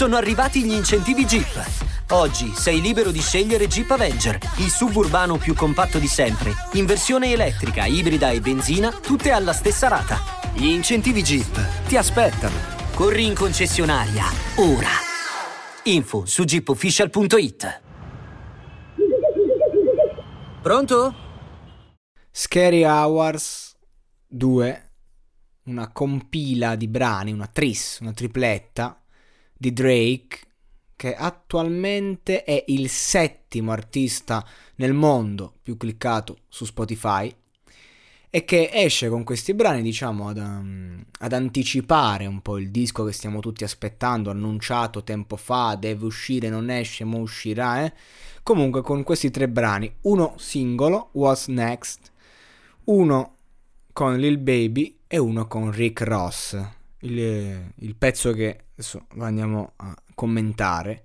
Sono arrivati gli incentivi Jeep. Oggi sei libero di scegliere Jeep Avenger, il suburbano più compatto di sempre, in versione elettrica, ibrida e benzina, tutte alla stessa rata. Gli incentivi Jeep ti aspettano. Corri in concessionaria, ora. Info su jeepofficial.it. Pronto? Scary Hours 2, una compila di brani, una tris, una tripletta di Drake che attualmente è il settimo artista nel mondo più cliccato su Spotify e che esce con questi brani, diciamo, ad, um, ad, anticipare un po' il disco che stiamo tutti aspettando, annunciato tempo fa, deve uscire, non esce, ma uscirà, eh? Comunque con questi tre brani, uno singolo, What's Next, uno con Lil Baby e uno con Rick Ross. Il, il pezzo che adesso lo andiamo a commentare,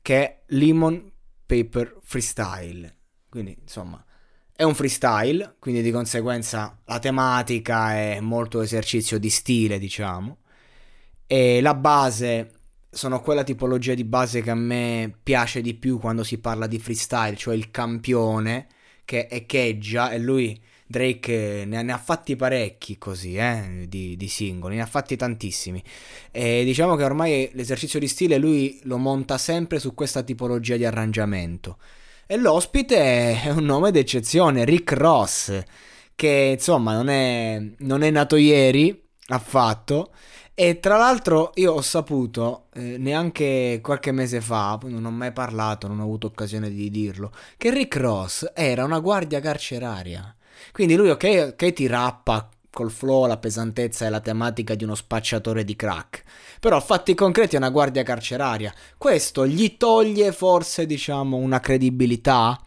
che è Lemon Paper Freestyle. Quindi, insomma, è un freestyle, quindi di conseguenza la tematica è molto esercizio di stile, diciamo. E la base sono quella tipologia di base che a me piace di più quando si parla di freestyle, cioè il campione che echeggia e lui Drake ne ha, ne ha fatti parecchi così, eh, di, di, singoli, ne ha fatti tantissimi. E diciamo che ormai l'esercizio di stile lui lo monta sempre su questa tipologia di arrangiamento. E l'ospite è un nome d'eccezione, Rick Ross, che insomma non è, non è nato ieri affatto. E tra l'altro io ho saputo, eh, neanche qualche mese fa, non ho mai parlato, non ho avuto occasione di dirlo, che Rick Ross era una guardia carceraria. Quindi lui, ok, okay ti rappa col flow, la pesantezza e la tematica di uno spacciatore di crack. Però fatti concreti è una guardia carceraria. Questo gli toglie forse, diciamo, una credibilità?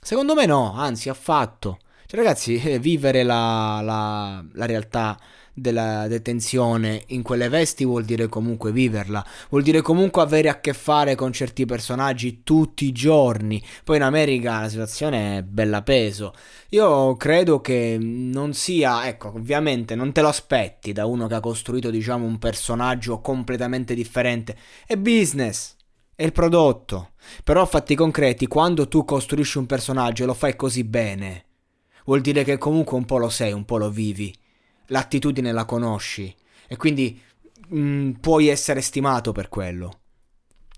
Secondo me no, anzi affatto. Cioè ragazzi, eh, vivere la, la, la realtà della detenzione in quelle vesti vuol dire comunque viverla, vuol dire comunque avere a che fare con certi personaggi tutti i giorni. Poi in America la situazione è bella peso. Io credo che non sia, ecco, ovviamente non te lo aspetti da uno che ha costruito, diciamo, un personaggio completamente differente. È business. È il prodotto. Però fatti concreti, quando tu costruisci un personaggio e lo fai così bene, vuol dire che comunque un po' lo sei, un po' lo vivi l'attitudine la conosci e quindi mh, mm, puoi essere stimato per quello.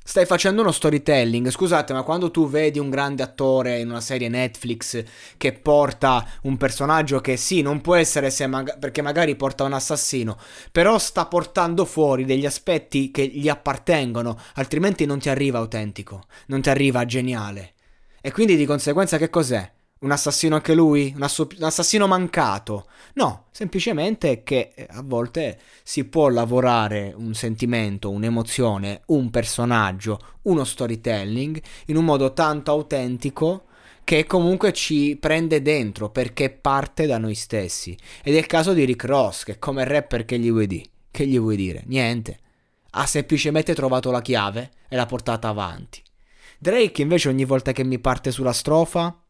Stai facendo uno storytelling, scusate, ma quando tu vedi un grande attore in una serie Netflix che porta un personaggio che sì, non può essere se mag- perché magari porta un assassino, però sta portando fuori degli aspetti che gli appartengono, altrimenti non ti arriva autentico, non ti arriva geniale. E quindi di conseguenza che cos'è? Un assassino anche lui? Un, asso- un, assassino mancato? No, semplicemente che eh, a volte si può lavorare un sentimento, un'emozione, un personaggio, uno storytelling in un modo tanto autentico che comunque ci prende dentro perché parte da noi stessi. Ed è il caso di Rick Ross, che come rapper che gli vuoi dire? Che gli vuoi dire? Niente. Ha semplicemente trovato la chiave e l'ha portata avanti. Drake invece ogni volta che mi parte sulla strofa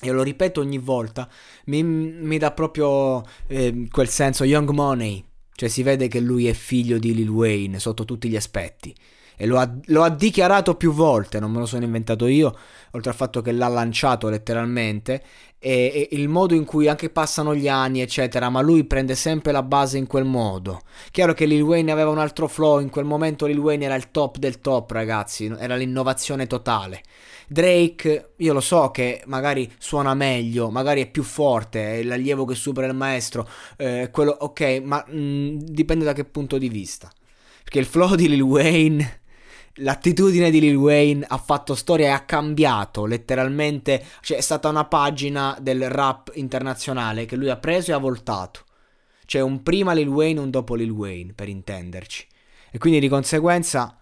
e lo ripeto ogni volta, mi, mi dà proprio eh, quel senso young money, cioè si vede che lui è figlio di Lil Wayne sotto tutti gli aspetti. E lo ha, lo ha, dichiarato più volte, non me lo sono inventato io, oltre al fatto che l'ha lanciato letteralmente, e, e, il modo in cui anche passano gli anni, eccetera, ma lui prende sempre la base in quel modo. Chiaro che Lil Wayne aveva un altro flow, in quel momento Lil Wayne era il top del top, ragazzi, era l'innovazione totale. Drake, io lo so che magari suona meglio, magari è più forte, è l'allievo che supera il maestro, eh, quello, ok, ma mh, mm, dipende da che punto di vista. Perché il flow di Lil Wayne, l'attitudine di Lil Wayne ha fatto storia e ha cambiato letteralmente, cioè è stata una pagina del rap internazionale che lui ha preso e ha voltato. Cioè un prima Lil Wayne e un dopo Lil Wayne, per intenderci. E quindi di conseguenza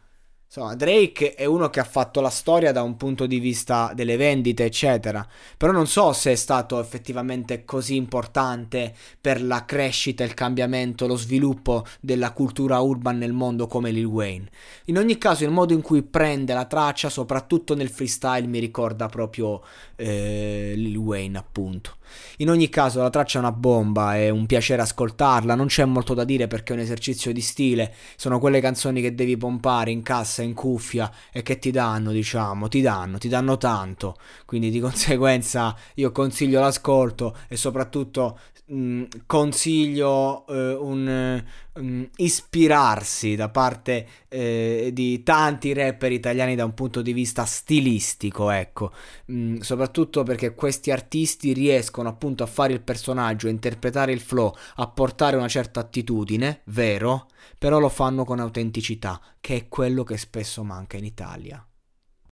Insomma, Drake è uno che ha fatto la storia da un punto di vista delle vendite, eccetera. Però non so se è stato effettivamente così importante per la crescita, il cambiamento, lo sviluppo della cultura urban nel mondo come Lil Wayne. In ogni caso, il modo in cui prende la traccia, soprattutto nel freestyle, mi ricorda proprio eh, Lil Wayne, appunto. In ogni caso la traccia è una bomba, è un piacere ascoltarla, non c'è molto da dire perché è un esercizio di stile, sono quelle canzoni che devi pompare in cassa, in cuffia e che ti danno, diciamo, ti danno, ti danno tanto, quindi di conseguenza io consiglio l'ascolto e soprattutto mh, mm, consiglio eh, un um, ispirarsi da parte eh, di tanti rapper italiani da un punto di vista stilistico, ecco, mm, soprattutto perché questi artisti riescono appunto a fare il personaggio, a interpretare il flow, a portare una certa attitudine, vero, però lo fanno con autenticità, che è quello che spesso manca in Italia.